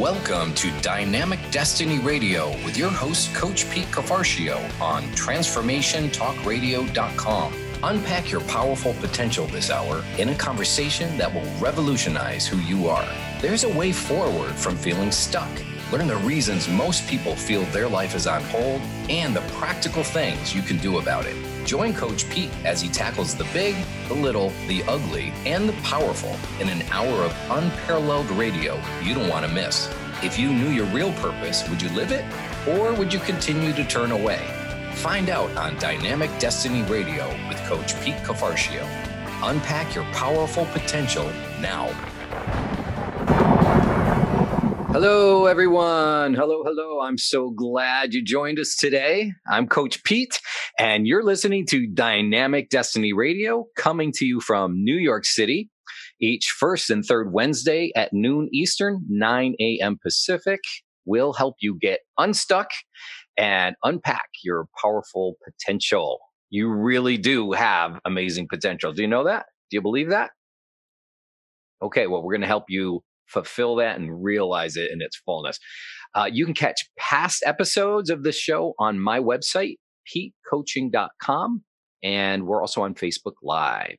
Welcome to Dynamic Destiny Radio with your host, Coach Pete Cafarcio on TransformationTalkRadio.com. Unpack your powerful potential this hour in a conversation that will revolutionize who you are. There's a way forward from feeling stuck. Learn the reasons most people feel their life is on hold and the practical things you can do about it. Join Coach Pete as he tackles the big, the little, the ugly, and the powerful in an hour of unparalleled radio you don't want to miss. If you knew your real purpose, would you live it or would you continue to turn away? Find out on Dynamic Destiny Radio with Coach Pete Cafarcio. Unpack your powerful potential now. Hello, everyone. Hello, hello. I'm so glad you joined us today. I'm Coach Pete, and you're listening to Dynamic Destiny Radio coming to you from New York City each first and third Wednesday at noon Eastern, 9 a.m. Pacific. We'll help you get unstuck and unpack your powerful potential. You really do have amazing potential. Do you know that? Do you believe that? Okay, well, we're going to help you fulfill that and realize it in its fullness. Uh, you can catch past episodes of this show on my website, petecoaching.com, and we're also on Facebook Live.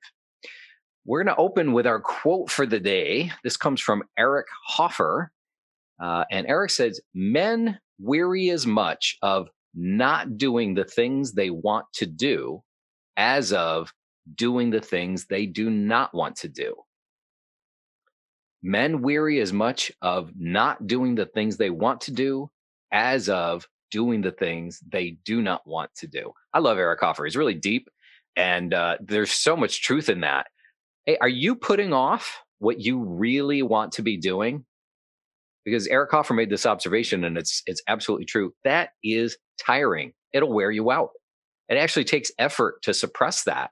We're going to open with our quote for the day. This comes from Eric Hoffer. Uh, and Eric says, Men weary as much of not doing the things they want to do as of doing the things they do not want to do. Men weary as much of not doing the things they want to do as of doing the things they do not want to do. I love Eric Hoffer. He's really deep, and uh, there's so much truth in that. Hey, are you putting off what you really want to be doing? Because Eric Hoffer made this observation, and it's it's absolutely true. That is tiring. It'll wear you out. It actually takes effort to suppress that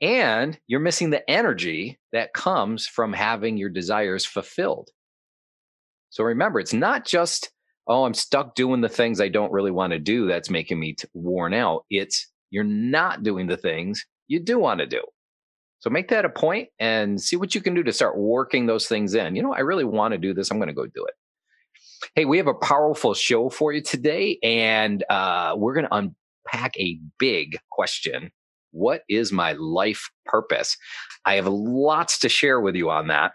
and you're missing the energy that comes from having your desires fulfilled. So remember, it's not just, oh, I'm stuck doing the things I don't really want to do that's making me worn out. It's you're not doing the things you do want to do. So make that a point and see what you can do to start working those things in. You know, I really want to do this. I'm going to go do it. Hey, we have a powerful show for you today, and uh, we're going to unpack a big question what is my life purpose? I have lots to share with you on that.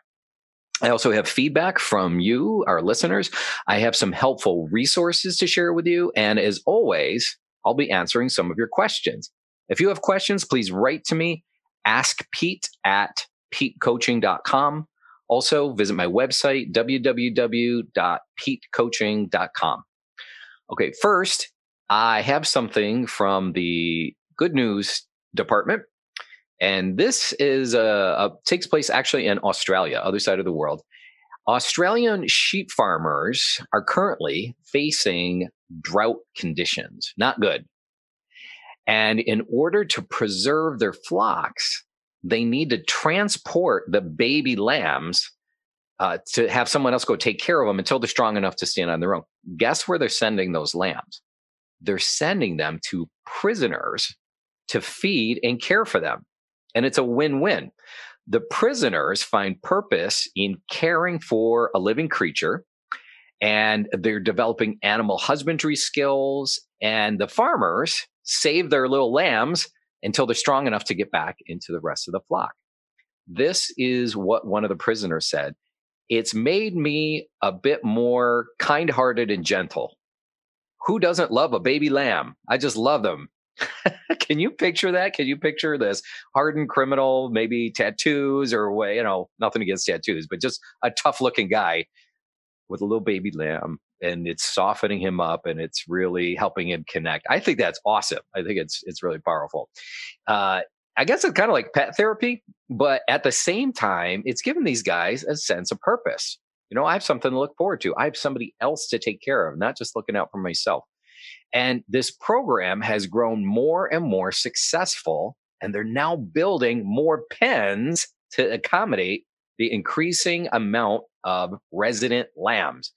I also have feedback from you, our listeners. I have some helpful resources to share with you. And as always, I'll be answering some of your questions. If you have questions, please write to me, ask Pete at petecoaching.com. Also, visit my website, www.petecoaching.com. Okay, first, I have something from the good news department. And this is a takes place actually in Australia, other side of the world. Australian sheep farmers are currently facing drought conditions, not good. And in order to preserve their flocks, they need to transport the baby lambs uh, to have someone else go take care of them until they're strong enough to stand on their own. Guess where they're sending those lambs? They're sending them to prisoners to feed and care for them. And it's a win win. The prisoners find purpose in caring for a living creature and they're developing animal husbandry skills. And the farmers save their little lambs until they're strong enough to get back into the rest of the flock. This is what one of the prisoners said. It's made me a bit more kind hearted and gentle. Who doesn't love a baby lamb? I just love them. Can you picture that? Can you picture this hardened criminal, maybe tattoos or way, you know, nothing against tattoos, but just a tough looking guy with a little baby lamb and it's softening him up and it's really helping him connect. I think that's awesome. I think it's it's really powerful. Uh, I guess it's kind of like pet therapy, but at the same time, it's given these guys a sense of purpose. You know, I have something to look forward to. I have somebody else to take care of, not just looking out for myself. And this program has grown more and more successful. And they're now building more pens to accommodate the increasing amount of resident lambs.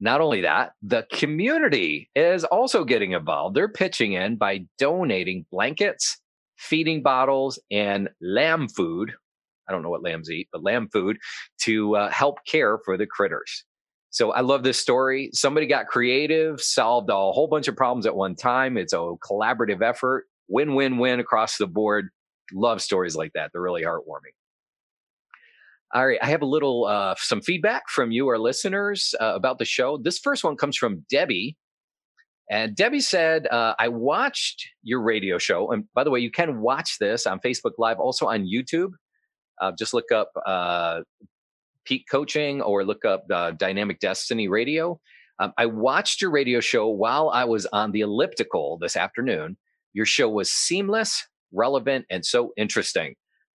Not only that, the community is also getting involved. They're pitching in by donating blankets, feeding bottles, and lamb food. I don't know what lambs eat, but lamb food to uh, help care for the critters. So I love this story. Somebody got creative, solved a whole bunch of problems at one time. It's a collaborative effort, win win win across the board. Love stories like that. They're really heartwarming. All right, I have a little uh, some feedback from you, our listeners, uh, about the show. This first one comes from Debbie, and Debbie said, uh, "I watched your radio show, and by the way, you can watch this on Facebook Live, also on YouTube. Uh, just look up Pete Coaching or look up uh, Dynamic Destiny Radio. Um, I watched your radio show while I was on the elliptical this afternoon. Your show was seamless, relevant, and so interesting.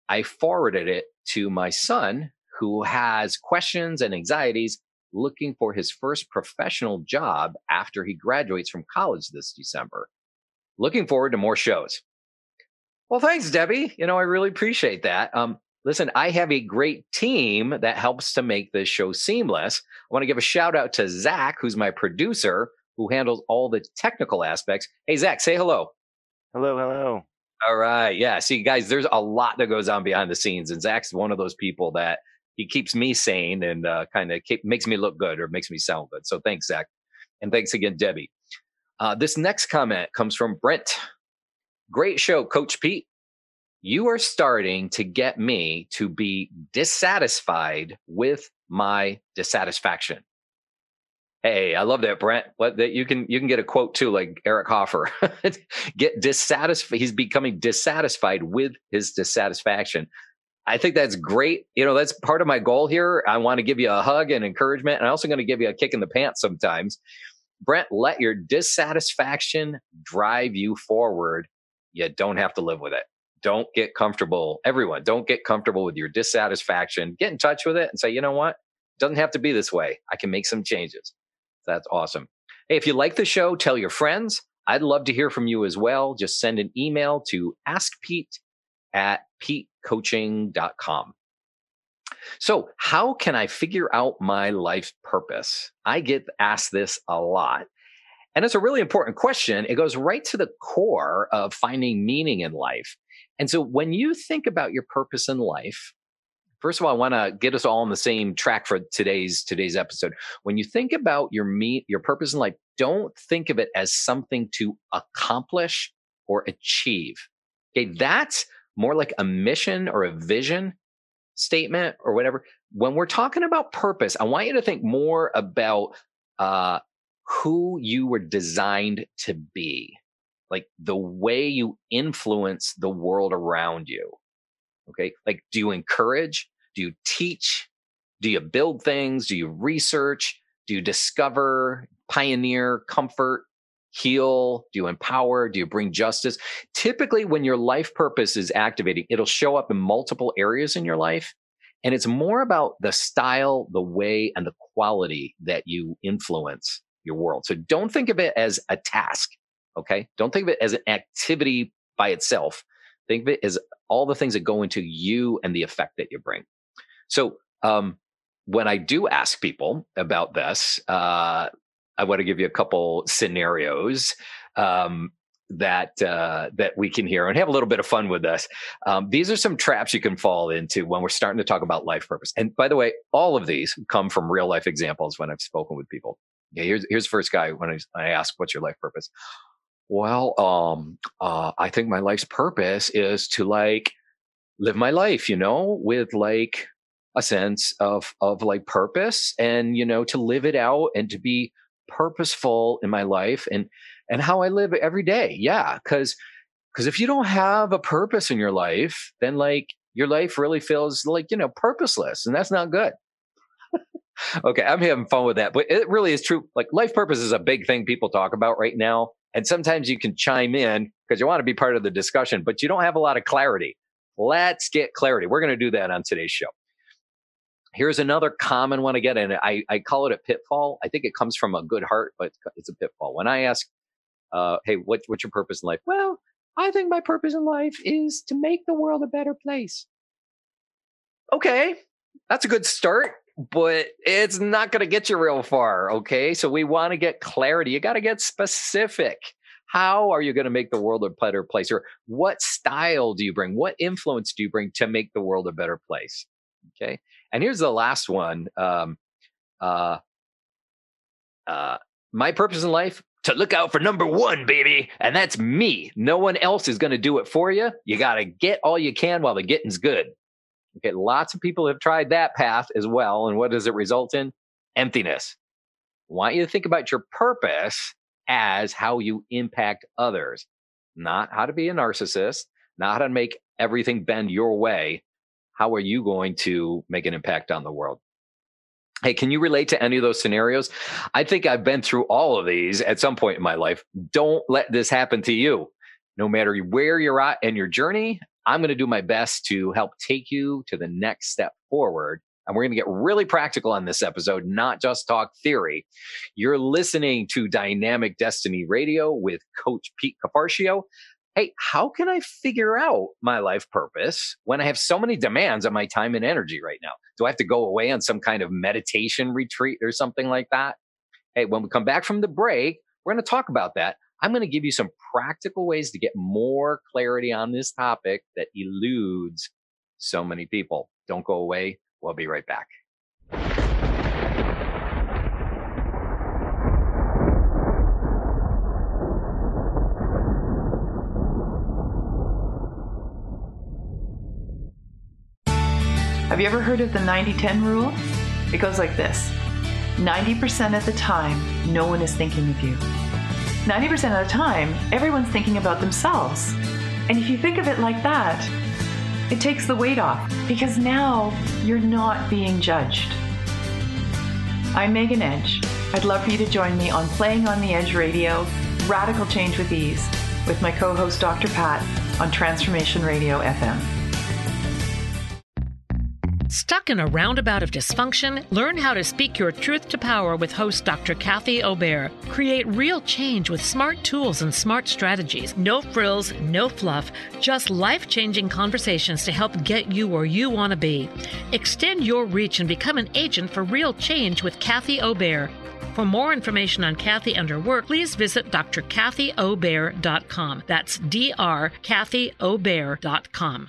I forwarded it to my son, who has questions and anxieties looking for his first professional job after he graduates from college this December. Looking forward to more shows. Well, thanks, Debbie. You know, I really appreciate that. Um, listen, I have a great team that helps to make this show seamless. I want to give a shout out to Zach, who's my producer, who handles all the technical aspects. Hey, Zach, say hello. Hello, hello. All right. Yeah. See, guys, there's a lot that goes on behind the scenes, and Zach's one of those people that he keeps me sane and uh, kind of makes me look good or makes me sound good. So thanks, Zach. And thanks again, Debbie. Uh, this next comment comes from Brent. Great show, Coach Pete you are starting to get me to be dissatisfied with my dissatisfaction. Hey, I love that, Brent. What that you can you can get a quote too, like Eric Hoffer. get dissatisfied. He's becoming dissatisfied with his dissatisfaction. I think that's great. You know, that's part of my goal here. I want to give you a hug and encouragement, and I'm also going to give you a kick in the pants sometimes. Brent, let your dissatisfaction drive you forward. You don't have to live with it don't get comfortable. Everyone, don't get comfortable with your dissatisfaction. Get in touch with it and say, you know what? It doesn't have to be this way. I can make some changes. That's awesome. Hey, if you like the show, tell your friends. I'd love to hear from you as well. Just send an email to askpete at petecoaching.com. So, how can I figure out my life purpose? I get asked this a lot. And it's a really important question. It goes right to the core of finding meaning in life. And so when you think about your purpose in life, first of all, I want to get us all on the same track for today's today's episode. When you think about your meet your purpose in life, don't think of it as something to accomplish or achieve. Okay, that's more like a mission or a vision statement or whatever. When we're talking about purpose, I want you to think more about uh, who you were designed to be like the way you influence the world around you. Okay. Like, do you encourage? Do you teach? Do you build things? Do you research? Do you discover, pioneer, comfort, heal? Do you empower? Do you bring justice? Typically, when your life purpose is activating, it'll show up in multiple areas in your life. And it's more about the style, the way, and the quality that you influence your world. So don't think of it as a task. Okay. Don't think of it as an activity by itself. Think of it as all the things that go into you and the effect that you bring. So, um, when I do ask people about this, uh, I want to give you a couple scenarios um, that uh, that we can hear and have a little bit of fun with this. Um, these are some traps you can fall into when we're starting to talk about life purpose. And by the way, all of these come from real life examples when I've spoken with people. Yeah, here's here's the first guy when I, I ask, "What's your life purpose?" Well, um, uh, I think my life's purpose is to like live my life, you know, with like a sense of of like purpose and you know to live it out and to be purposeful in my life and and how I live every day. Yeah, because because if you don't have a purpose in your life, then like your life really feels like you know purposeless, and that's not good. okay, I'm having fun with that, but it really is true. Like life purpose is a big thing people talk about right now. And sometimes you can chime in because you want to be part of the discussion, but you don't have a lot of clarity. Let's get clarity. We're going to do that on today's show. Here's another common one again, and I, I call it a pitfall. I think it comes from a good heart, but it's a pitfall. When I ask, uh, hey, what, what's your purpose in life? Well, I think my purpose in life is to make the world a better place. Okay, that's a good start but it's not going to get you real far. Okay. So we want to get clarity. You got to get specific. How are you going to make the world a better place? Or what style do you bring? What influence do you bring to make the world a better place? Okay. And here's the last one. Um, uh, Uh, my purpose in life to look out for number one, baby. And that's me. No one else is going to do it for you. You got to get all you can while the getting's good. Okay. Lots of people have tried that path as well. And what does it result in? Emptiness. I want you to think about your purpose as how you impact others, not how to be a narcissist, not how to make everything bend your way. How are you going to make an impact on the world? Hey, can you relate to any of those scenarios? I think I've been through all of these at some point in my life. Don't let this happen to you. No matter where you're at in your journey, I'm going to do my best to help take you to the next step forward. And we're going to get really practical on this episode, not just talk theory. You're listening to Dynamic Destiny Radio with Coach Pete Cafarcio hey, how can I figure out my life purpose when I have so many demands on my time and energy right now? Do I have to go away on some kind of meditation retreat or something like that? Hey, when we come back from the break, we're going to talk about that. I'm going to give you some practical ways to get more clarity on this topic that eludes so many people. Don't go away. We'll be right back. Have you ever heard of the 90 10 rule? It goes like this 90% of the time, no one is thinking of you. 90% of the time, everyone's thinking about themselves. And if you think of it like that, it takes the weight off because now you're not being judged. I'm Megan Edge. I'd love for you to join me on Playing on the Edge Radio, Radical Change with Ease, with my co host Dr. Pat on Transformation Radio FM. Stuck in a roundabout of dysfunction? Learn how to speak your truth to power with host Dr. Kathy Obear. Create real change with smart tools and smart strategies. No frills, no fluff, just life changing conversations to help get you where you want to be. Extend your reach and become an agent for real change with Kathy Obear. For more information on Kathy and her work, please visit drkathyobear.com. That's drkathyobear.com.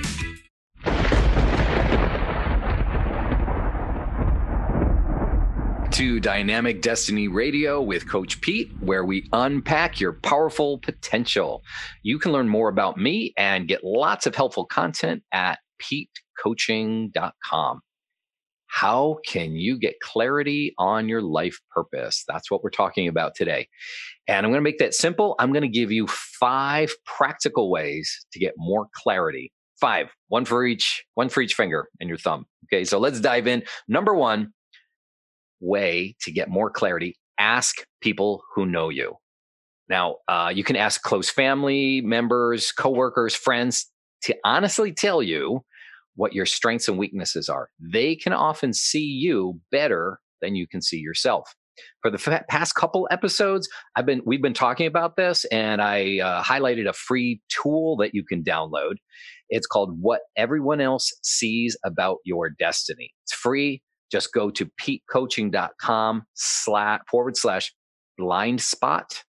to Dynamic Destiny Radio with Coach Pete, where we unpack your powerful potential. You can learn more about me and get lots of helpful content at petecoaching.com. How can you get clarity on your life purpose? That's what we're talking about today. And I'm going to make that simple. I'm going to give you five practical ways to get more clarity. Five, one for each, one for each finger and your thumb. Okay, so let's dive in. Number one, way to get more clarity ask people who know you. Now, uh, you can ask close family members, coworkers, friends to honestly tell you what your strengths and weaknesses are. They can often see you better than you can see yourself. For the f- past couple episodes, I've been we've been talking about this, and I uh, highlighted a free tool that you can download. It's called "What Everyone Else Sees About Your Destiny." It's free just go to petecoaching.com slash forward slash blind spot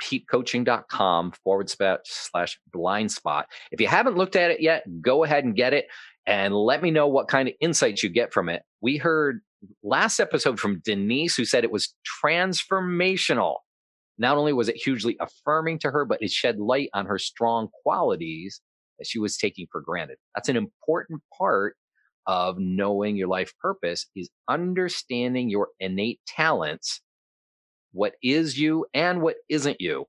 petecoaching.com forward slash blind spot. If you haven't looked at it yet go ahead and get it and let me know what kind of insights you get from it. We heard last episode from denise who said it was transformational. Not only was it hugely affirming to her but it shed light on her strong qualities that she was taking for granted. That's an important part of knowing your life purpose is understanding your innate talents what is you and what isn't you.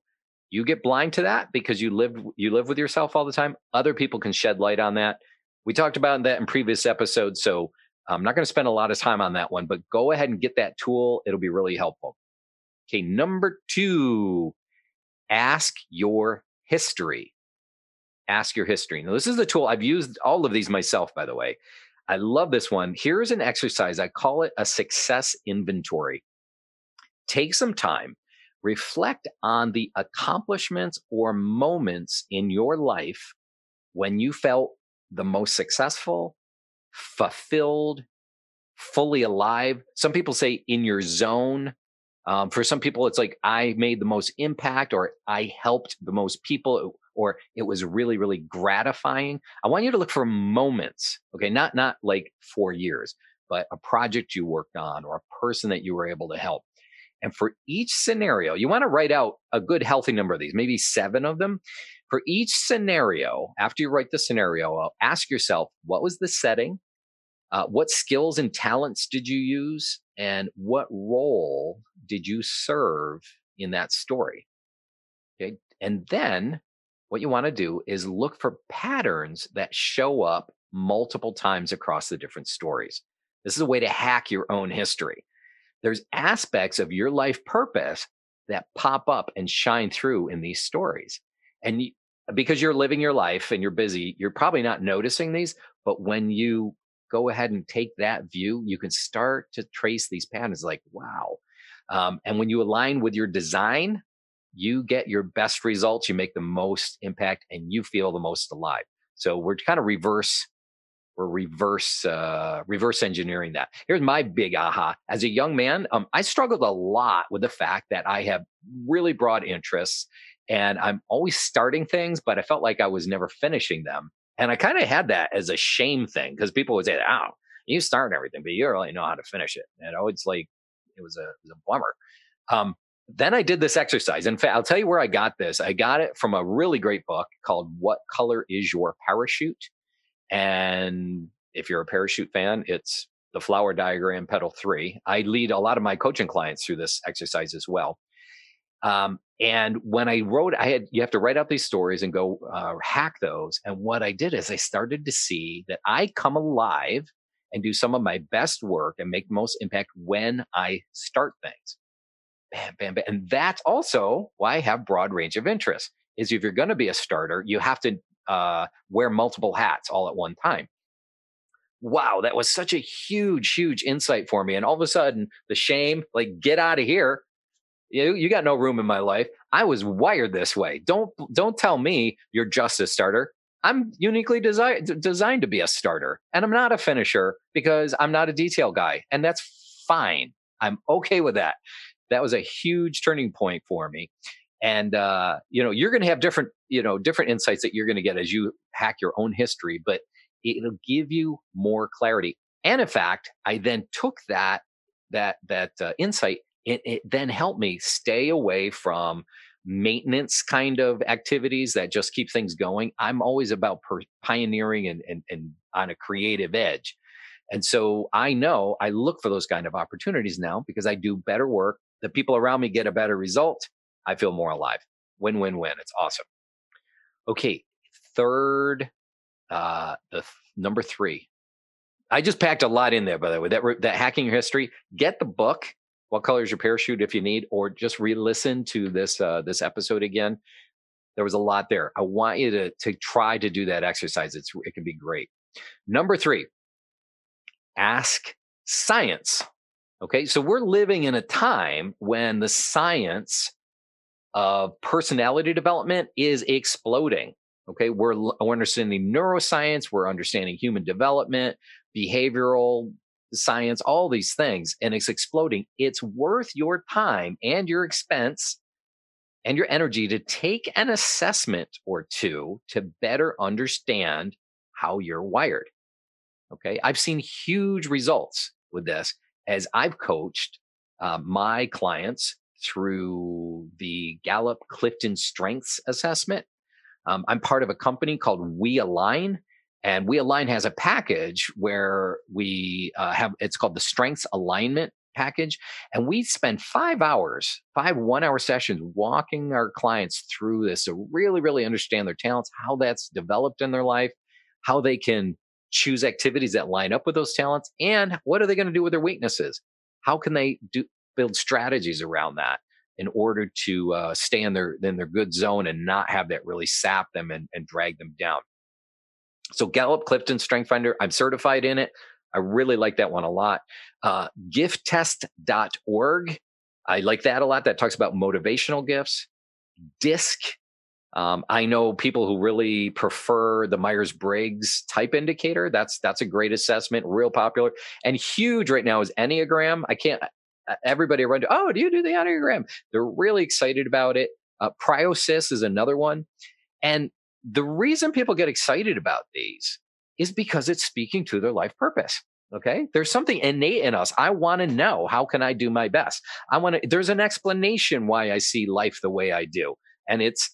You get blind to that because you live you live with yourself all the time. Other people can shed light on that. We talked about that in previous episodes, so I'm not going to spend a lot of time on that one, but go ahead and get that tool. It'll be really helpful. Okay, number 2, ask your history. Ask your history. Now, this is the tool I've used all of these myself by the way. I love this one. Here's an exercise. I call it a success inventory. Take some time reflect on the accomplishments or moments in your life when you felt the most successful, fulfilled, fully alive. Some people say in your zone. Um, for some people, it's like I made the most impact or I helped the most people or it was really, really gratifying. I want you to look for moments, okay? Not, not like four years, but a project you worked on or a person that you were able to help. And for each scenario, you want to write out a good, healthy number of these, maybe seven of them. For each scenario, after you write the scenario, ask yourself what was the setting? Uh, what skills and talents did you use? And what role did you serve in that story? Okay. And then what you want to do is look for patterns that show up multiple times across the different stories. This is a way to hack your own history there's aspects of your life purpose that pop up and shine through in these stories. And you, because you're living your life and you're busy, you're probably not noticing these. But when you go ahead and take that view, you can start to trace these patterns like, wow. Um, and when you align with your design, you get your best results, you make the most impact, and you feel the most alive. So we're kind of reverse we're reverse uh, reverse engineering that. Here's my big aha. As a young man, um, I struggled a lot with the fact that I have really broad interests and I'm always starting things, but I felt like I was never finishing them. And I kind of had that as a shame thing because people would say, "Oh, you start everything, but you don't really know how to finish it." And I was like, it was a it was a bummer. Um, then I did this exercise. In fact, I'll tell you where I got this. I got it from a really great book called "What Color Is Your Parachute." And if you're a parachute fan, it's the flower diagram petal three. I lead a lot of my coaching clients through this exercise as well. Um, and when I wrote, I had you have to write out these stories and go uh, hack those. And what I did is I started to see that I come alive and do some of my best work and make most impact when I start things. Bam, bam, bam. And that's also why I have broad range of interest. Is if you're going to be a starter, you have to uh, wear multiple hats all at one time. Wow, that was such a huge, huge insight for me. And all of a sudden, the shame, like, get out of here. You, you got no room in my life. I was wired this way. Don't don't tell me you're just a starter. I'm uniquely desi- designed to be a starter, and I'm not a finisher because I'm not a detail guy, and that's fine. I'm okay with that. That was a huge turning point for me. And uh, you know you're going to have different you know different insights that you're going to get as you hack your own history but it'll give you more clarity. And in fact i then took that that that uh, insight it, it then helped me stay away from maintenance kind of activities that just keep things going. I'm always about per- pioneering and, and and on a creative edge. And so i know i look for those kind of opportunities now because i do better work the people around me get a better result I feel more alive. Win, win, win. It's awesome. Okay. Third, uh, the th- number three. I just packed a lot in there, by the way. That, that hacking your history. Get the book. What color is your parachute? If you need, or just re-listen to this uh, this episode again. There was a lot there. I want you to to try to do that exercise. It's it can be great. Number three. Ask science. Okay, so we're living in a time when the science of personality development is exploding. Okay, we're, we're understanding neuroscience, we're understanding human development, behavioral science, all these things, and it's exploding. It's worth your time and your expense and your energy to take an assessment or two to better understand how you're wired. Okay, I've seen huge results with this as I've coached uh, my clients through the Gallup Clifton Strengths Assessment. Um, I'm part of a company called We Align, and We Align has a package where we uh, have it's called the Strengths Alignment package. And we spend five hours, five one hour sessions walking our clients through this to really, really understand their talents, how that's developed in their life, how they can choose activities that line up with those talents, and what are they going to do with their weaknesses? How can they do build strategies around that in order to uh, stay in their in their good zone and not have that really sap them and, and drag them down. So Gallup Clifton Strength Finder, I'm certified in it. I really like that one a lot. Uh, gifttest.org. I like that a lot. That talks about motivational gifts. DISC. Um, I know people who really prefer the Myers Briggs type indicator. That's that's a great assessment, real popular and huge right now is Enneagram. I can't. Everybody around. Oh, do you do the Enneagram? They're really excited about it. Uh, is another one, and the reason people get excited about these is because it's speaking to their life purpose. Okay. There's something innate in us. I want to know how can I do my best? I want to, there's an explanation why I see life the way I do. And it's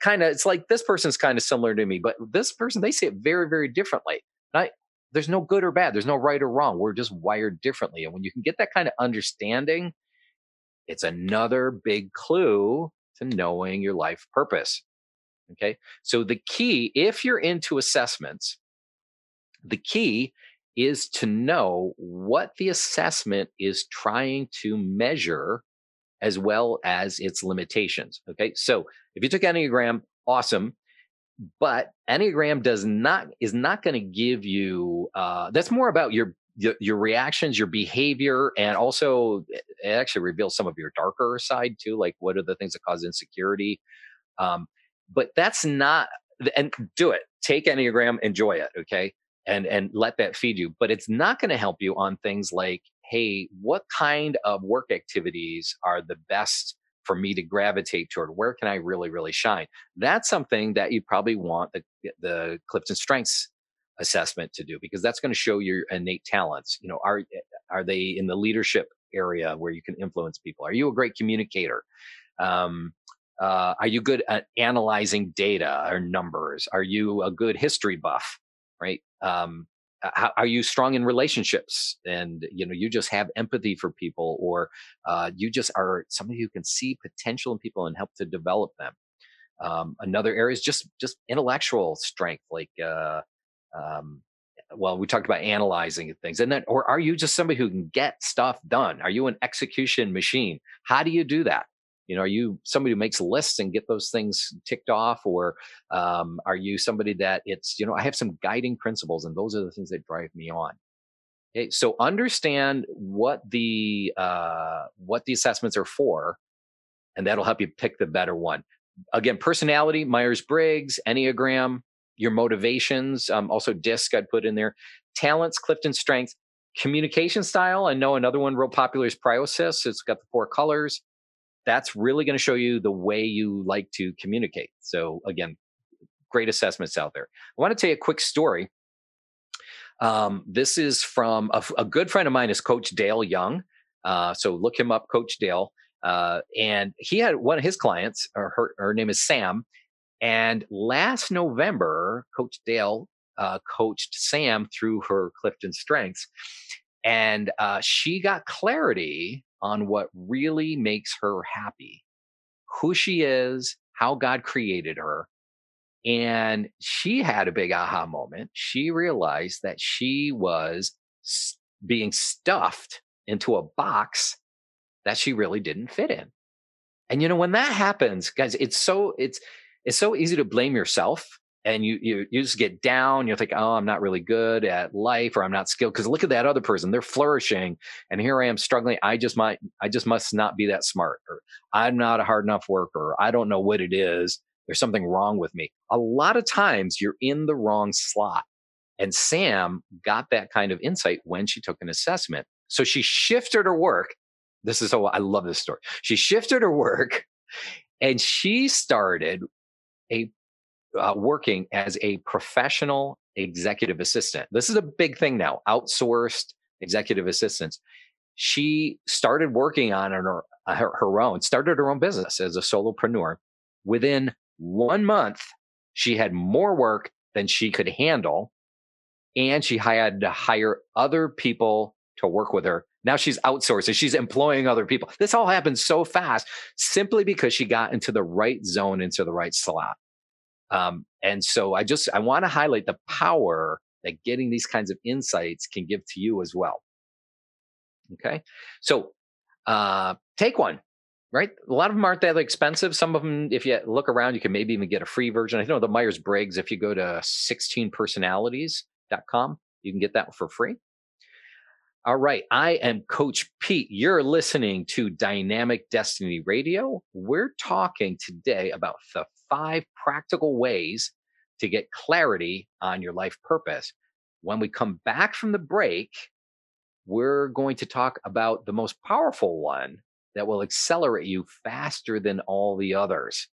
kind of, it's like this person's kind of similar to me, but this person, they see it very, very differently. I, there's no good or bad. There's no right or wrong. We're just wired differently. And when you can get that kind of understanding, it's another big clue to knowing your life purpose. Okay. So the key, if you're into assessments, the key is to know what the assessment is trying to measure as well as its limitations. Okay. So if you took Enneagram, awesome. But Enneagram does not, is not going to give you, uh, that's more about your, your, your reactions, your behavior, and also it actually reveals some of your darker side too. Like what are the things that cause insecurity? Um, but that's not, and do it. Take Enneagram, enjoy it. Okay and and let that feed you but it's not going to help you on things like hey what kind of work activities are the best for me to gravitate toward? Where can i really really shine? That's something that you probably want the, the clifton strengths assessment to do because that's going to show your innate talents. You know are are they in the leadership area where you can influence people? Are you a great communicator? Um, uh, are you good at analyzing data or numbers? Are you a good history buff? Right? Um, how, are you strong in relationships? And you know you just have empathy for people or uh, you just are somebody who can see potential in people and help to develop them. Um, another area is just just intellectual strength like uh, um, well we talked about analyzing things and then or are you just somebody who can get stuff done? Are you an execution machine? How do you do that you know, are you somebody who makes lists and get those things ticked off, or um, are you somebody that it's you know I have some guiding principles and those are the things that drive me on. Okay, so understand what the uh, what the assessments are for, and that'll help you pick the better one. Again, personality, Myers Briggs, Enneagram, your motivations, um, also DISC I'd put in there, talents, Clifton strengths, communication style. I know another one real popular is Priosys. It's got the four colors that's really going to show you the way you like to communicate. So again, great assessments out there. I want to tell you a quick story. Um, this is from a, a, good friend of mine is Coach Dale Young. Uh, so look him up, Coach Dale. Uh, and he had one of his clients, or her, her name is Sam. And last November, Coach Dale uh, coached Sam through her Clifton Strengths. And uh, she got clarity on what really makes her happy, who she is, how God created her. And she had a big aha moment. She realized that she was being stuffed into a box that she really didn't fit in. And you know, when that happens, guys, it's so, it's, it's so easy to blame yourself and you, you you just get down you think oh i'm not really good at life or i'm not skilled because look at that other person they're flourishing and here i am struggling i just might i just must not be that smart or i'm not a hard enough worker i don't know what it is there's something wrong with me. A lot of times you're in the wrong slot and sam got that kind of insight when she took an assessment. So she shifted her work this is so i love this story she shifted her work and she started a uh, working as a professional executive assistant. This is a big thing now, outsourced executive assistants. She started working on her, uh, her, her own, started her own business as a solopreneur. Within one month, she had more work than she could handle. And she had to hire other people to work with her Now she's outsourcing. She's employing other people. This all happened so fast simply because she got into the right zone, into the right slot. Um, and so I just, I want to highlight the power that getting these kinds of insights can give to you as well. Okay. So, uh, take one, right? A lot of them aren't that expensive. Some of them, if you look around, you can maybe even get a free version. I know the Myers Briggs, if you go to 16personalities.com, you can get that for free. All right. I am Coach Pete. You're listening to Dynamic Destiny Radio. We're talking today about the five practical ways to get clarity on your life purpose. When we come back from the break, we're going to talk about the most powerful one that will accelerate you faster than all the others.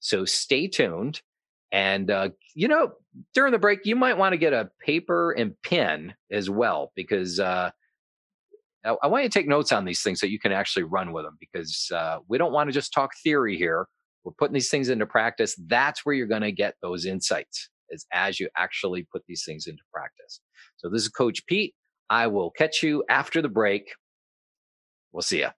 So stay tuned. And, uh, you know, during the break, you might want to get a paper and pen as well, because uh, I, I want you to take notes on these things so you can actually run with them, because uh, we don't want to just talk theory here. We're putting these things into practice. That's where you're going to get those insights, is as you actually put these things into practice. So this is Coach Pete. I will catch you after the break. We'll see you.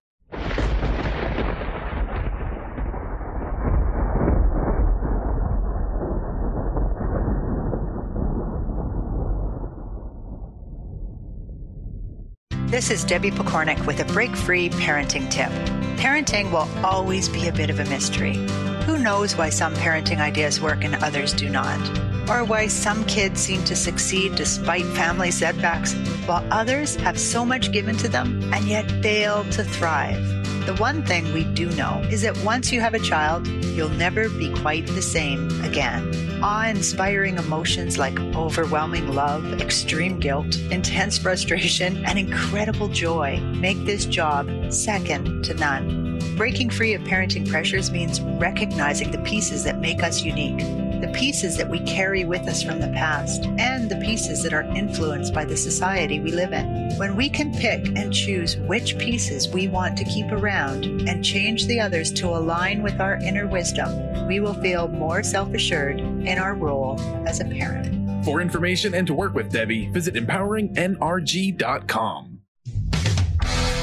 This is Debbie Pokornik with a break free parenting tip. Parenting will always be a bit of a mystery. Who knows why some parenting ideas work and others do not? Or why some kids seem to succeed despite family setbacks, while others have so much given to them and yet fail to thrive? The one thing we do know is that once you have a child, you'll never be quite the same again. Awe inspiring emotions like overwhelming love, extreme guilt, intense frustration, and incredible joy make this job second to none. Breaking free of parenting pressures means recognizing the pieces that make us unique the pieces that we carry with us from the past, and the pieces that are influenced by the society we live in. When we can pick and choose which pieces we want to keep around and change the others to align with our inner wisdom, we will feel more self assured in our role as a parent. For information and to work with Debbie, visit empoweringnrg.com.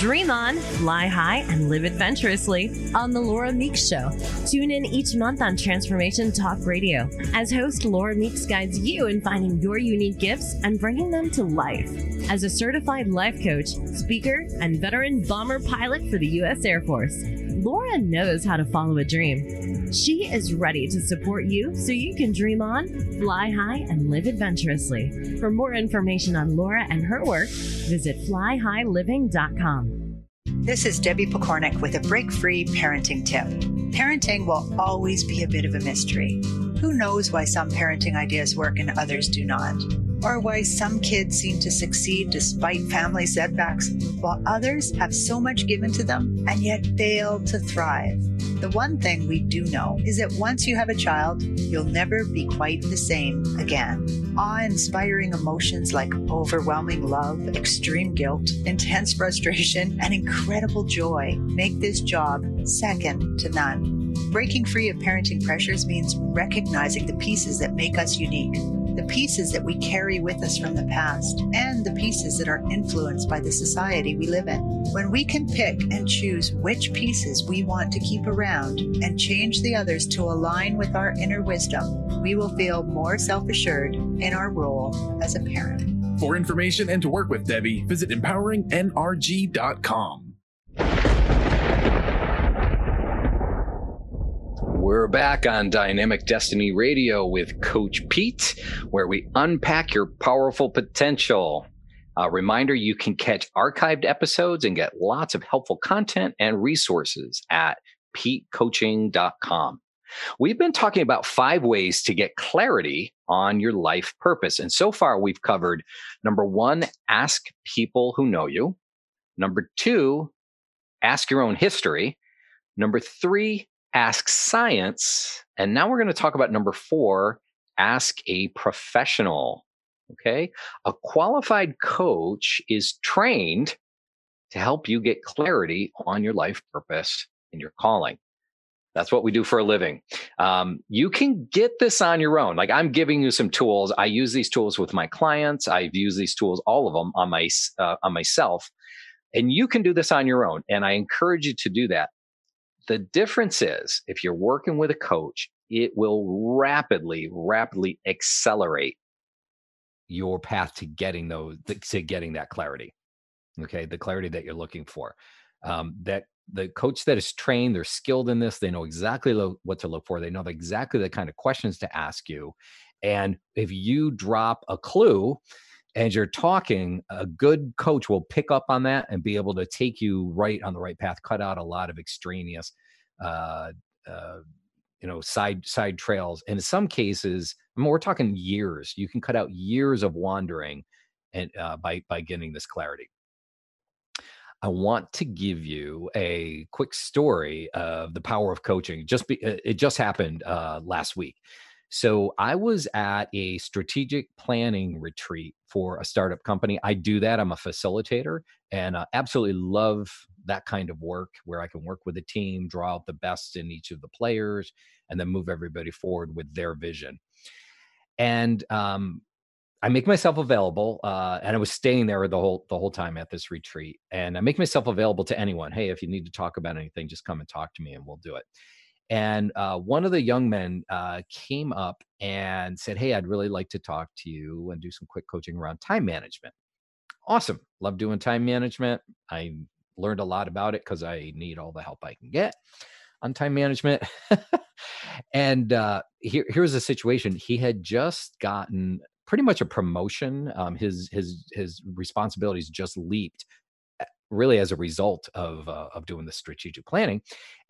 Dream on, fly high, and live adventurously on The Laura Meeks Show. Tune in each month on Transformation Talk Radio as host Laura Meeks guides you in finding your unique gifts and bringing them to life. As a certified life coach, speaker, and veteran bomber pilot for the U.S. Air Force, Laura knows how to follow a dream. She is ready to support you so you can dream on, fly high, and live adventurously. For more information on Laura and her work, visit flyhighliving.com. This is Debbie Pokornik with a break free parenting tip. Parenting will always be a bit of a mystery. Who knows why some parenting ideas work and others do not? Or why some kids seem to succeed despite family setbacks, while others have so much given to them and yet fail to thrive. The one thing we do know is that once you have a child, you'll never be quite the same again. Awe inspiring emotions like overwhelming love, extreme guilt, intense frustration, and incredible joy make this job second to none. Breaking free of parenting pressures means recognizing the pieces that make us unique the pieces that we carry with us from the past, and the pieces that are influenced by the society we live in. When we can pick and choose which pieces we want to keep around and change the others to align with our inner wisdom, we will feel more self assured in our role as a parent. For information and to work with Debbie, visit empoweringnrg.com. We're back on Dynamic Destiny Radio with Coach Pete, where we unpack your powerful potential. A reminder you can catch archived episodes and get lots of helpful content and resources at petecoaching.com. We've been talking about five ways to get clarity on your life purpose. And so far, we've covered number one, ask people who know you. Number two, ask your own history. Number three, ask science. And now we're going to talk about number four, ask a professional. Okay. A qualified coach is trained to help you get clarity on your life purpose and your calling. That's what we do for a living. Um, you can get this on your own. Like I'm giving you some tools. I use these tools with my clients. I've used these tools, all of them, on my uh, on myself, and you can do this on your own. And I encourage you to do that. The difference is, if you're working with a coach, it will rapidly, rapidly accelerate your path to getting those to getting that clarity okay? The clarity that you're looking for. Um, that the coach that is trained they're skilled in this they know exactly lo- what to look for they know exactly the kind of questions to ask you and if you drop a clue as you're talking a good coach will pick up on that and be able to take you right on the right path cut out a lot of extraneous uh, uh, you know side side trails and in some cases I mean, we're talking years you can cut out years of wandering and uh, by by getting this clarity I want to give you a quick story of the power of coaching. Just be, uh, it just happened uh, last week. So I was at a strategic planning retreat for a startup company. I do that. I'm a facilitator, and I absolutely love that kind of work where I can work with a team, draw out the best in each of the players, and then move everybody forward with their vision. And um, I make myself available, uh, and I was staying there the whole the whole time at this retreat. And I make myself available to anyone. Hey, if you need to talk about anything, just come and talk to me, and we'll do it. And uh, one of the young men uh, came up and said, "Hey, I'd really like to talk to you and do some quick coaching around time management." Awesome, love doing time management. I learned a lot about it because I need all the help I can get on time management. and uh, here, here's the situation: he had just gotten pretty much a promotion. Um, his his his responsibilities just leaped, really as a result of uh, of doing the strategic planning,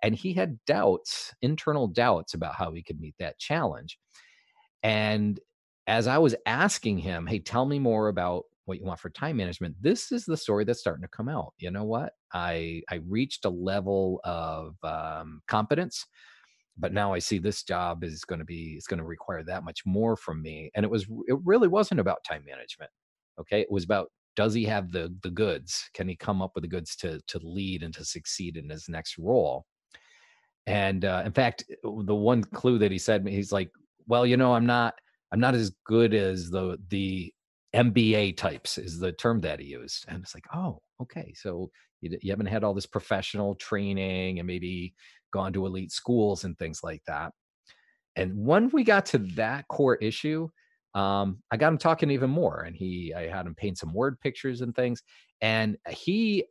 and he had doubts, internal doubts about how he could meet that challenge. And as I was asking him, "Hey, tell me more about what you want for time management," this is the story that's starting to come out. You know what? I I reached a level of um, competence but now I see this job is going to be it's going to require that much more from me. And it was it really wasn't about time management. Okay, it was about does he have the the goods? Can he come up with the goods to to lead and to succeed in his next role? And uh, in fact, the one clue that he said, he's like, well, you know, I'm not I'm not as good as the the MBA types is the term that he used. And it's like, oh, okay. So you, you haven't had all this professional training and maybe gone to elite schools and things like that. And when we got to that core issue, um, I got him talking even more, and he I had him paint some word pictures and things, and he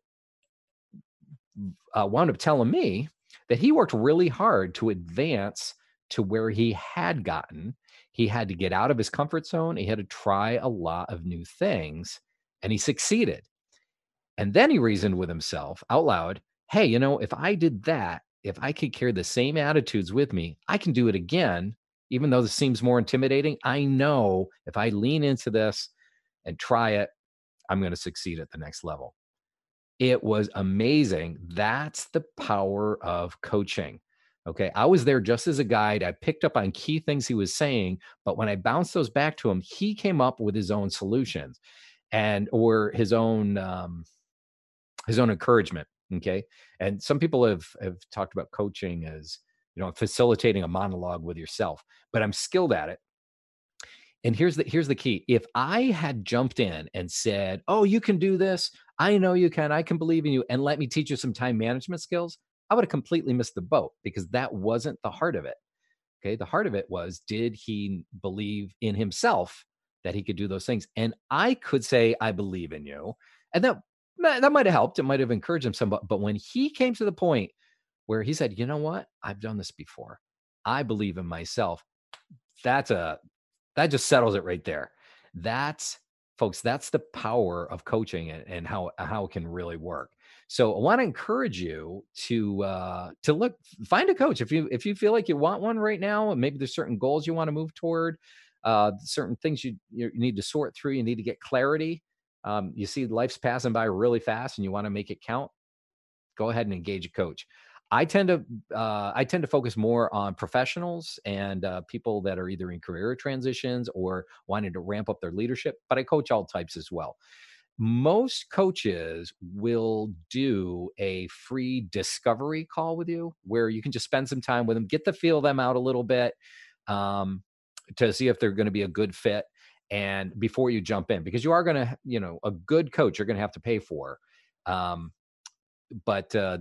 uh, wound up telling me that he worked really hard to advance to where he had gotten. He had to get out of his comfort zone. He had to try a lot of new things, and he succeeded. And then he reasoned with himself out loud, "Hey, you know, if I did that, if I could carry the same attitudes with me, I can do it again. Even though this seems more intimidating, I know if I lean into this and try it, I'm going to succeed at the next level. It was amazing. That's the power of coaching. Okay. I was there just as a guide. I picked up on key things he was saying, but when I bounced those back to him, he came up with his own solutions and or his own um, his own encouragement okay and some people have have talked about coaching as you know facilitating a monologue with yourself but i'm skilled at it. And here's the here's the key if i had jumped in and said oh you can do this. I know you can. I can believe in you and let me teach you some time management skills i would have completely missed the boat because that wasn't the heart of it. Okay? The heart of it was did he believe in himself that he could do those things? And i could say i believe in you. And that that might have helped. It might have encouraged him some. But when he came to the point where he said, you know what? I've done this before. I believe in myself. That's a, that just settles it right there. That's, folks, that's the power of coaching and, and how, how it can really work. So I want to encourage you to uh, to look find a coach if you if you feel like you want one right now, maybe there's certain goals you want to move toward, uh, certain things you you need to sort through, you need to get clarity um, you see life's passing by really fast and you want to make it count, go ahead and engage a coach. I tend to uh, I tend to focus more on professionals and uh, people that are either in career transitions or wanting to ramp up their leadership. But I coach all types as well. Most coaches will do a free discovery call with you, where you can just spend some time with them, get to feel of them out a little bit, um, to see if they're going to be a good fit, and before you jump in, because you are going to, you know, a good coach you're going to have to pay for. Um, but uh,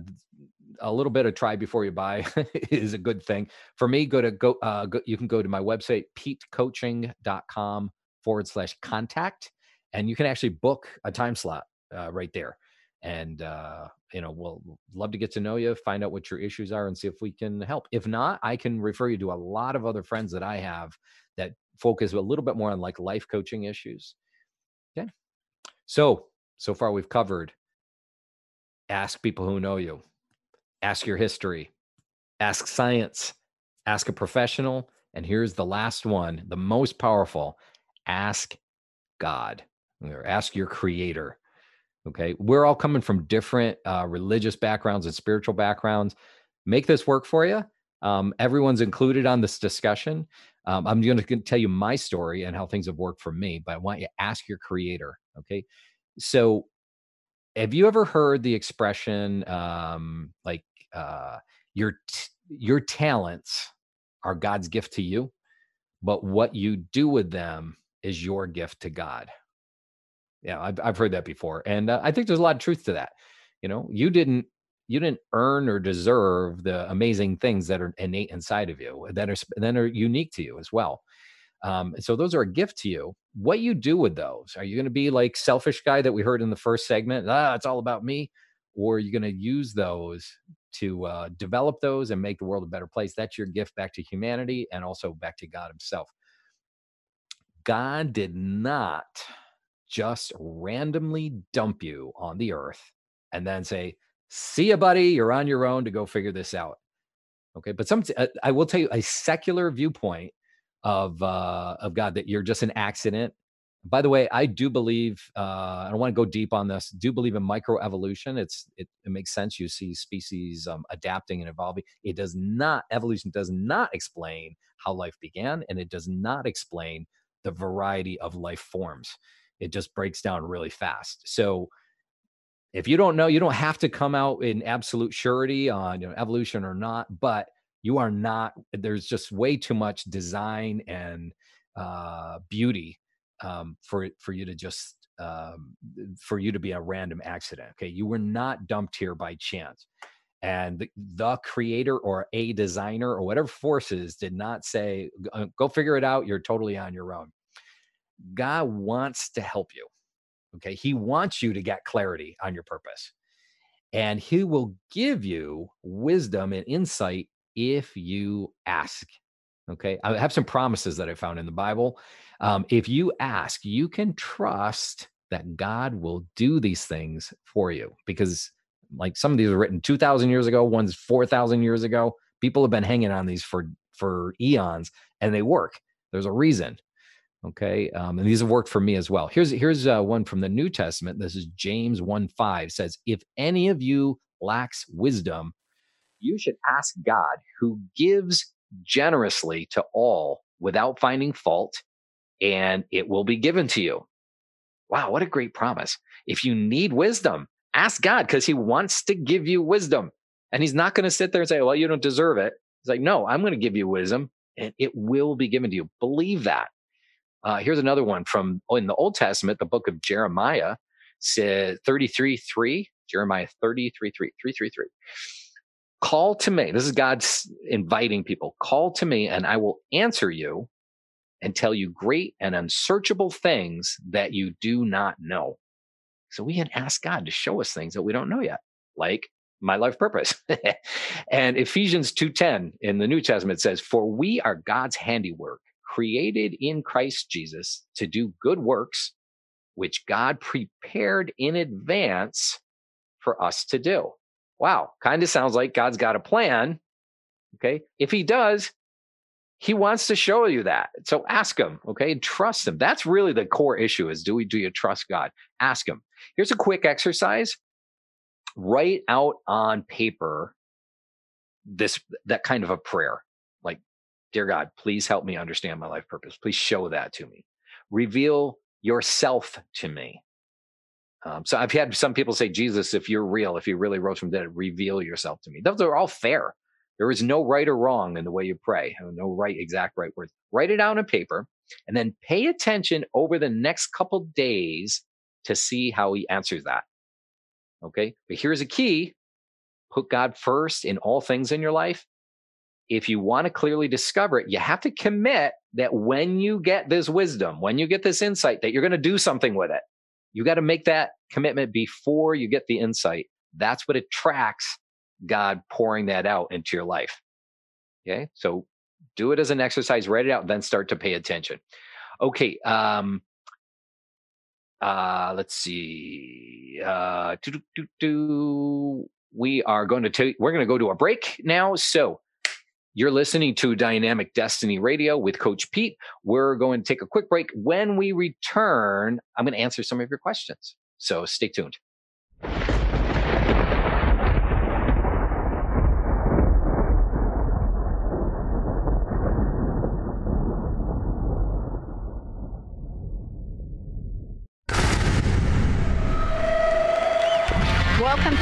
a little bit of try before you buy is a good thing. For me, go to go, uh, go you can go to my website, petecoaching.com forward slash contact, and you can actually book a time slot uh, right there. And, uh, you know, we'll love to get to know you, find out what your issues are, and see if we can help. If not, I can refer you to a lot of other friends that I have that focus a little bit more on like life coaching issues. Okay. So, so far we've covered ask people who know you, ask your history, ask science, ask a professional. And here's the last one, the most powerful ask God or ask your creator. Okay. We're all coming from different uh, religious backgrounds and spiritual backgrounds. Make this work for you. Um, everyone's included on this discussion. Um, I'm going to tell you my story and how things have worked for me, but I want you to ask your creator. Okay. So have you ever heard the expression um, like uh, your t- your talents are God's gift to you, but what you do with them is your gift to God? Yeah, I've I've heard that before, and uh, I think there's a lot of truth to that. You know, you didn't you didn't earn or deserve the amazing things that are innate inside of you that are that are unique to you as well. Um, and so those are a gift to you. What you do with those? Are you going to be like selfish guy that we heard in the first segment? Ah, it's all about me. Or are you going to use those to uh, develop those and make the world a better place? That's your gift back to humanity and also back to God Himself. God did not just randomly dump you on the earth and then say, "See you, buddy. You're on your own to go figure this out." Okay, but some uh, I will tell you a secular viewpoint of uh, of God that you're just an accident. By the way, I do believe uh, I don't want to go deep on this. Do believe in microevolution. It's it, it makes sense. You see species um, adapting and evolving. It does not evolution does not explain how life began, and it does not explain the variety of life forms. It just breaks down really fast. So if you don't know, you don't have to come out in absolute surety on you know, evolution or not, but you are not there's just way too much design and uh, beauty um, for for you to just um, for you to be a random accident okay? You were not dumped here by chance. And the, the creator or a designer or whatever forces did not say uh, go figure it out you're totally on your own. God wants to help you okay? He wants you to get clarity on your purpose. And he will give you wisdom and insight if you ask. Okay. I have some promises that I found in the Bible. Um, if you ask, you can trust that God will do these things for you because, like, some of these were written 2,000 years ago, one's 4,000 years ago. People have been hanging on these for for eons and they work. There's a reason. Okay. Um, and these have worked for me as well. Here's here's uh, one from the New Testament. This is James 1 5 says, If any of you lacks wisdom, you should ask God, who gives generously to all without finding fault, and it will be given to you. Wow, what a great promise. If you need wisdom, ask God because he wants to give you wisdom. And he's not going to sit there and say, well, you don't deserve it. He's like, no, I'm going to give you wisdom and it will be given to you. Believe that. Uh, here's another one from oh, in the Old Testament, the book of Jeremiah says 33 3, Jeremiah 33 3, 3, 3, 3. Call to me. This is God's inviting people. Call to me and I will answer you and tell you great and unsearchable things that you do not know. So we can ask God to show us things that we don't know yet, like my life purpose. and Ephesians 2:10 in the New Testament says, "For we are God's handiwork, created in Christ Jesus to do good works which God prepared in advance for us to do." Wow, kind of sounds like God's got a plan. Okay. If he does, He wants to show you that. So ask him, okay? And trust him. That's really the core issue is do we do you trust God? Ask him. Here's a quick exercise. Write out on paper this that kind of a prayer. Like, dear God, please help me understand my life purpose. Please show that to me. Reveal yourself to me. Um, so I've had some people say, Jesus, if you're real, if you really rose from dead, reveal yourself to me. Those are all fair. There is no right or wrong in the way you pray. No right, exact right words. Write it down on paper and then pay attention over the next couple days to see how he answers that. Okay. But here's a key. Put God first in all things in your life. If you want to clearly discover it, you have to commit that when you get this wisdom, when you get this insight, that you're going to do something with it. You got to make that commitment before you get the insight. That's what attracts God pouring that out into your life. Okay. So do it as an exercise, write it out, then start to pay attention. Okay. Um, uh, let's see. Uh, we are going to take, we're going to go to a break now. So you're listening to Dynamic Destiny Radio with Coach Pete. We're going to take a quick break. When we return, I'm going to answer some of your questions. So stay tuned. Welcome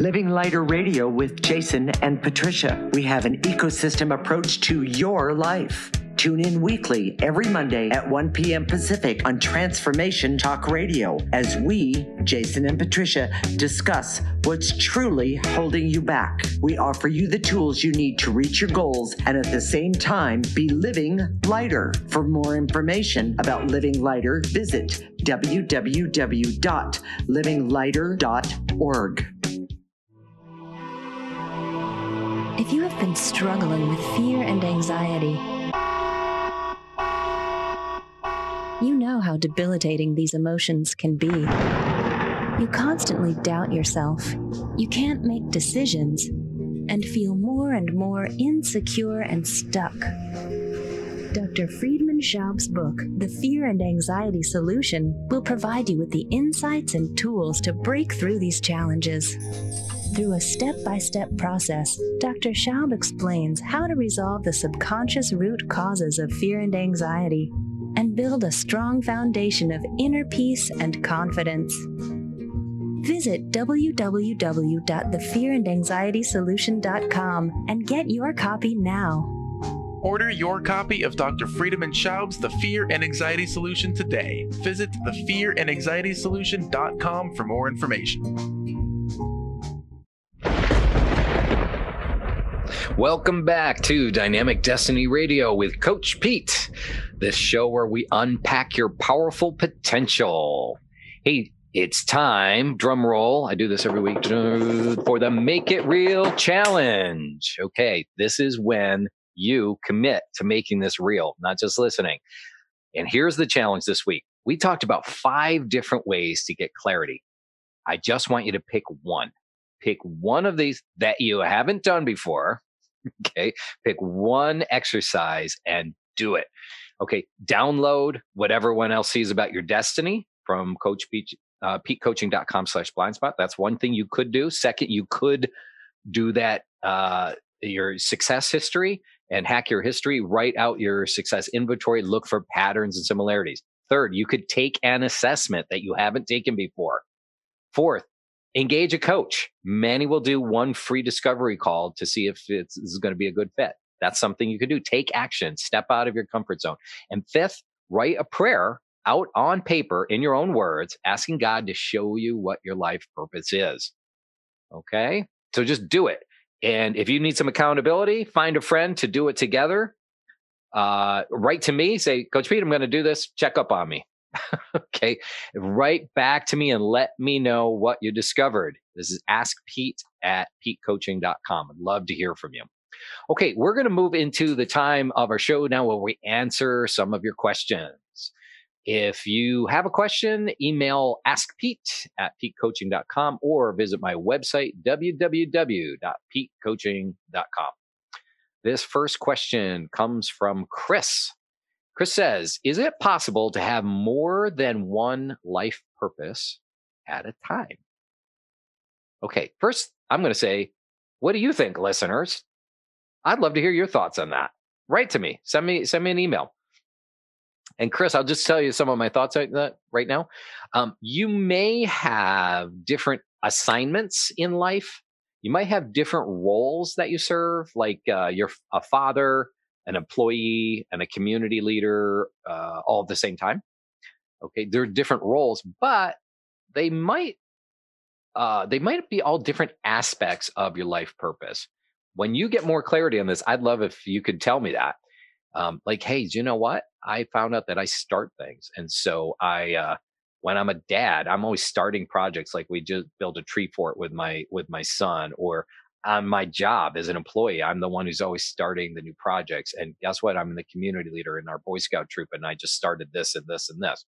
Living Lighter Radio with Jason and Patricia. We have an ecosystem approach to your life. Tune in weekly every Monday at 1 p.m. Pacific on Transformation Talk Radio as we, Jason and Patricia, discuss what's truly holding you back. We offer you the tools you need to reach your goals and at the same time be living lighter. For more information about Living Lighter, visit www.livinglighter.org. If you have been struggling with fear and anxiety, you know how debilitating these emotions can be. You constantly doubt yourself, you can't make decisions, and feel more and more insecure and stuck. Dr. Friedemann Schaub's book, The Fear and Anxiety Solution, will provide you with the insights and tools to break through these challenges. Through a step by step process, Dr. Schaub explains how to resolve the subconscious root causes of fear and anxiety and build a strong foundation of inner peace and confidence. Visit www.thefearandanxietysolution.com and get your copy now. Order your copy of Dr. Friedemann Schaub's The Fear and Anxiety Solution today. Visit thefearandanxietysolution.com for more information. Welcome back to Dynamic Destiny Radio with Coach Pete, this show where we unpack your powerful potential. Hey, it's time, drum roll. I do this every week for the Make It Real Challenge. Okay, this is when you commit to making this real, not just listening. And here's the challenge this week. We talked about five different ways to get clarity. I just want you to pick one. Pick one of these that you haven't done before okay. Pick one exercise and do it. Okay. Download what everyone else sees about your destiny from Coach Beach, uh, PeteCoaching.com slash blind spot. That's one thing you could do. Second, you could do that, uh, your success history and hack your history, write out your success inventory, look for patterns and similarities. Third, you could take an assessment that you haven't taken before. Fourth, engage a coach. Many will do one free discovery call to see if it's, this is going to be a good fit. That's something you can do. Take action, step out of your comfort zone. And fifth, write a prayer out on paper in your own words, asking God to show you what your life purpose is. Okay. So just do it. And if you need some accountability, find a friend to do it together. Uh, write to me, say, Coach Pete, I'm going to do this. Check up on me. okay. Write back to me and let me know what you discovered. This is Ask Pete at PeteCoaching.com. I'd love to hear from you. Okay, we're going to move into the time of our show now where we answer some of your questions. If you have a question, email askpete at petecoaching.com or visit my website, www.petecoaching.com. This first question comes from Chris. Chris says, Is it possible to have more than one life purpose at a time? Okay, first, I'm going to say, What do you think, listeners? I'd love to hear your thoughts on that. Write to me. Send me send me an email. And Chris, I'll just tell you some of my thoughts on that right now. Um, you may have different assignments in life. You might have different roles that you serve, like uh, you're a father, an employee, and a community leader, uh, all at the same time. Okay, they're different roles, but they might uh, they might be all different aspects of your life purpose. When you get more clarity on this, I'd love if you could tell me that. Um, like, hey, you know what? I found out that I start things, and so I, uh, when I'm a dad, I'm always starting projects. Like we just built a tree fort with my with my son, or on my job as an employee, I'm the one who's always starting the new projects. And guess what? I'm the community leader in our Boy Scout troop, and I just started this and this and this.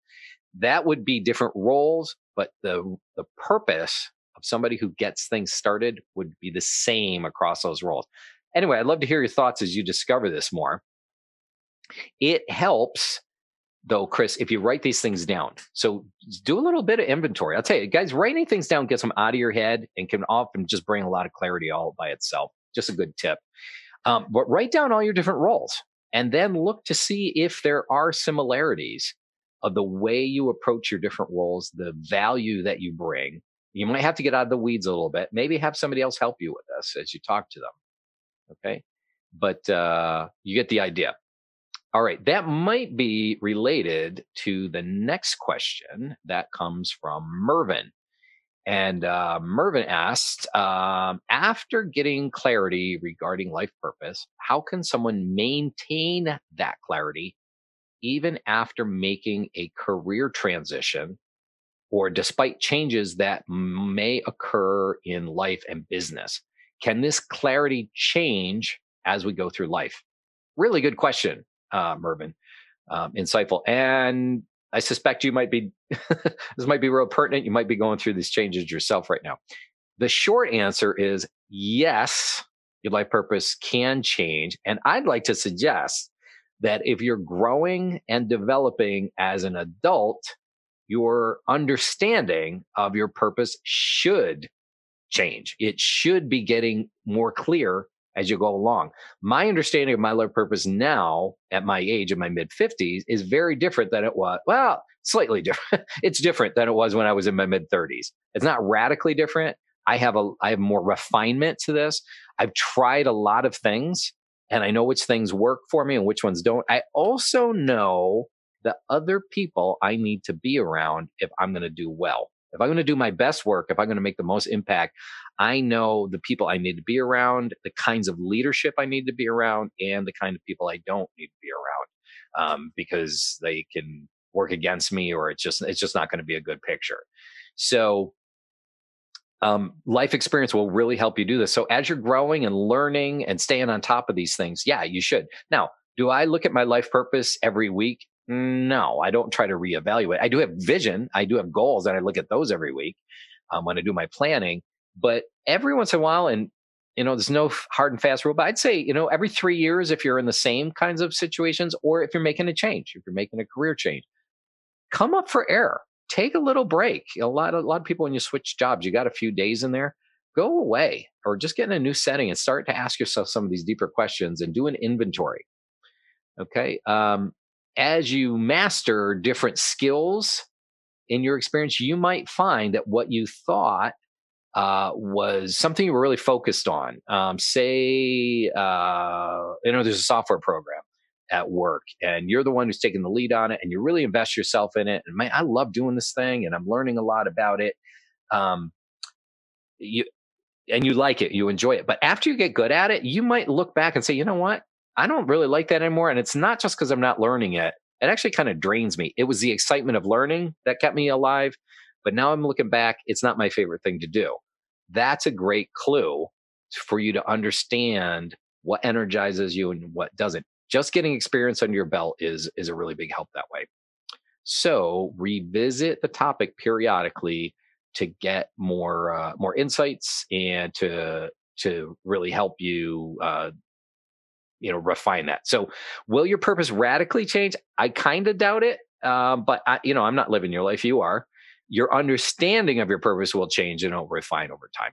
That would be different roles, but the the purpose of somebody who gets things started would be the same across those roles. Anyway, I'd love to hear your thoughts as you discover this more. It helps though, Chris, if you write these things down. So do a little bit of inventory. I'll tell you, guys, writing things down gets them out of your head and can often just bring a lot of clarity all by itself. Just a good tip. Um, but write down all your different roles and then look to see if there are similarities of the way you approach your different roles, the value that you bring. You might have to get out of the weeds a little bit. Maybe have somebody else help you with this as you talk to them. Okay. But uh, you get the idea. All right, that might be related to the next question that comes from Mervin. And uh, Mervin asked um, After getting clarity regarding life purpose, how can someone maintain that clarity even after making a career transition or despite changes that may occur in life and business? Can this clarity change as we go through life? Really good question uh, Mervin. Um, insightful. And I suspect you might be, this might be real pertinent. You might be going through these changes yourself right now. The short answer is yes, your life purpose can change. And I'd like to suggest that if you're growing and developing as an adult, your understanding of your purpose should change. It should be getting more clear as you go along. My understanding of my life purpose now at my age in my mid 50s is very different than it was. Well, slightly different. it's different than it was when I was in my mid 30s. It's not radically different. I have a I have more refinement to this. I've tried a lot of things and I know which things work for me and which ones don't. I also know the other people I need to be around if I'm going to do well. If I'm going to do my best work, if I'm going to make the most impact, I know the people I need to be around, the kinds of leadership I need to be around, and the kind of people I don't need to be around um, because they can work against me or it's just it's just not going to be a good picture. So um, life experience will really help you do this. So as you're growing and learning and staying on top of these things, yeah, you should. Now, do I look at my life purpose every week? No, I don't try to reevaluate. I do have vision. I do have goals and I look at those every week um, when I do my planning. But every once in a while, and you know, there's no hard and fast rule, but I'd say, you know, every three years, if you're in the same kinds of situations or if you're making a change, if you're making a career change, come up for air. Take a little break. A lot, of, a lot of people, when you switch jobs, you got a few days in there, go away or just get in a new setting and start to ask yourself some of these deeper questions and do an inventory. Okay. Um, as you master different skills in your experience, you might find that what you thought uh, was something you were really focused on. Um, say, uh, you know, there's a software program at work and you're the one who's taking the lead on it and you really invest yourself in it. And man, I love doing this thing and I'm learning a lot about it. Um, you, and you like it, you enjoy it. But after you get good at it, you might look back and say, you know what? I don't really like that anymore. And it's not just because I'm not learning it. it actually kind of drains me. It was the excitement of learning that kept me alive. But now I'm looking back, it's not my favorite thing to do. That's a great clue for you to understand what energizes you and what doesn't. Just getting experience under your belt is is a really big help that way. So revisit the topic periodically to get more uh, more insights and to to really help you uh, you know refine that. So will your purpose radically change? I kind of doubt it um, but I, you know i'm not living your life you are. Your understanding of your purpose will change and it'll refine over time.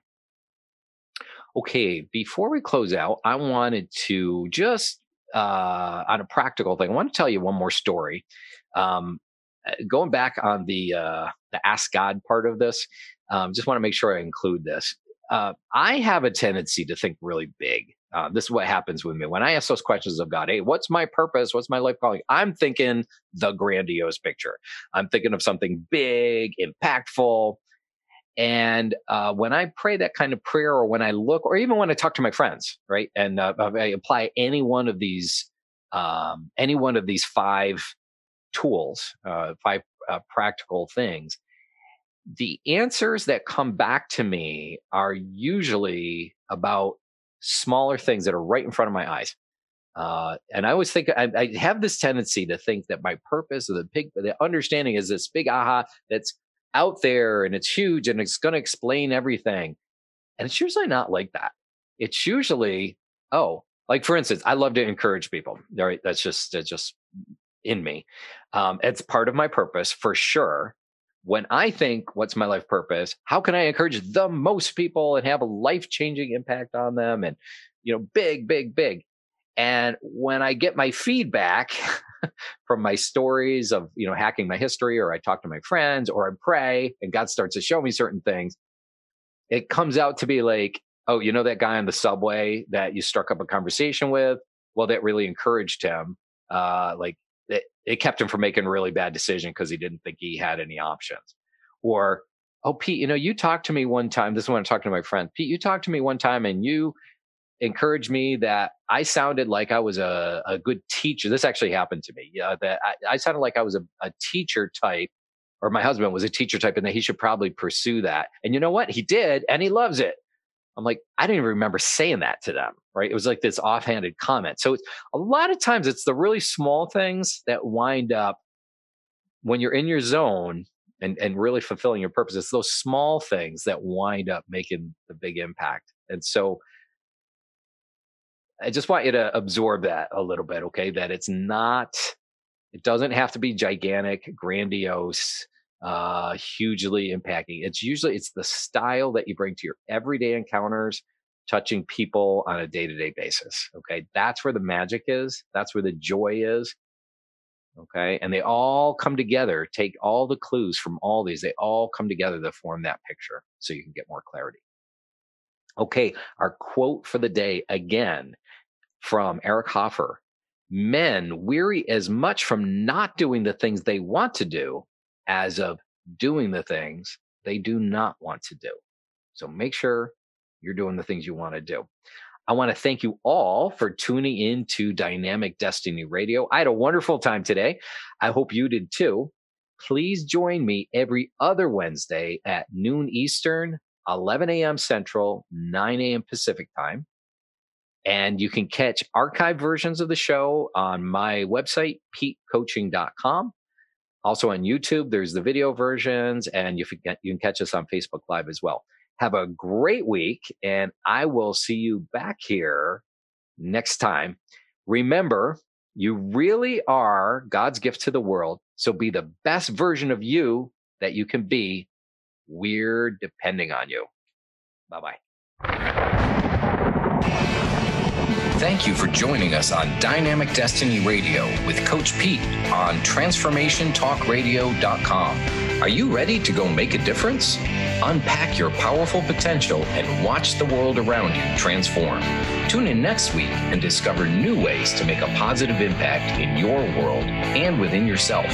Okay before we close out i wanted to just uh, on a practical thing i want to tell you one more story. Um, uh, going back on the uh, the ask god part of this um, just want to make sure i include this. Uh, i have a tendency to think really big uh, this is what happens with me when I ask those questions of God. Hey, what's my purpose? What's my life calling? I'm thinking the grandiose picture. I'm thinking of something big, impactful. And uh, when I pray that kind of prayer, or when I look, or even when I talk to my friends, right, and uh, I apply any one of these, um, any one of these five tools, uh, five uh, practical things, the answers that come back to me are usually about smaller things that are right in front of my eyes. Uh, and I always think I, I, have this tendency to think that my purpose or the big, the understanding is this big aha that's out there and it's huge and it's going to explain everything. And it's usually not like that. It's usually, oh, like for instance, I love to encourage people. Right? That's just, that's just in me. Um, it's part of my purpose for sure when I think, what's my life purpose? How can I encourage the most people and have a life changing impact on them? And, you know, big, big, big. And when I get my feedback from my stories of, you know, hacking my history, or I talk to my friends, or I pray and God starts to show me certain things, it comes out to be like, oh, you know, that guy on the subway that you struck up a conversation with? Well, that really encouraged him. Uh, like it, it kept him from making a really bad decision because he didn't think he had any options. Or, oh, Pete, you know, you talked to me one time. This is when I'm talking to my friend. Pete, you talked to me one time and you encouraged me that I sounded like I was a, a good teacher. This actually happened to me. Yeah, that I, I sounded like I was a, a teacher type, or my husband was a teacher type, and that he should probably pursue that. And you know what? He did, and he loves it. I'm like, I didn't even remember saying that to them, right? It was like this offhanded comment. So it's, a lot of times it's the really small things that wind up when you're in your zone and, and really fulfilling your purpose. It's those small things that wind up making the big impact. And so I just want you to absorb that a little bit, okay? That it's not, it doesn't have to be gigantic, grandiose uh, hugely impacting. It's usually it's the style that you bring to your everyday encounters, touching people on a day to day basis. Okay, that's where the magic is. That's where the joy is. Okay, and they all come together. Take all the clues from all these. They all come together to form that picture, so you can get more clarity. Okay, our quote for the day again from Eric Hoffer. Men weary as much from not doing the things they want to do as of doing the things they do not want to do. So make sure you're doing the things you want to do. I want to thank you all for tuning in to Dynamic Destiny Radio. I had a wonderful time today. I hope you did too. Please join me every other Wednesday at noon Eastern, 11 a.m. Central, 9 a.m. Pacific time. And you can catch archived versions of the show on my website, petecoaching.com. Also on YouTube, there's the video versions, and you can, you can catch us on Facebook Live as well. Have a great week, and I will see you back here next time. Remember, you really are God's gift to the world. So be the best version of you that you can be. We're depending on you. Bye bye. Thank you for joining us on Dynamic Destiny Radio with Coach Pete on TransformationTalkRadio.com. Are you ready to go make a difference? Unpack your powerful potential and watch the world around you transform. Tune in next week and discover new ways to make a positive impact in your world and within yourself.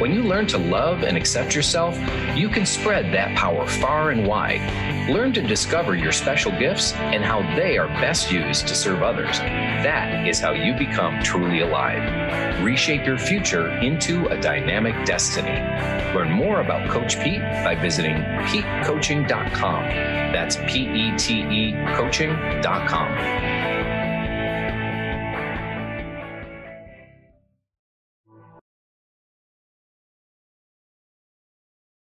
When you learn to love and accept yourself, you can spread that power far and wide. Learn to discover your special gifts and how they are best used to serve others. That is how you become truly alive. Reshape your future into a dynamic destiny. Learn more about Coach Pete by visiting PeteCoaching.com. That's P E T E coaching.com.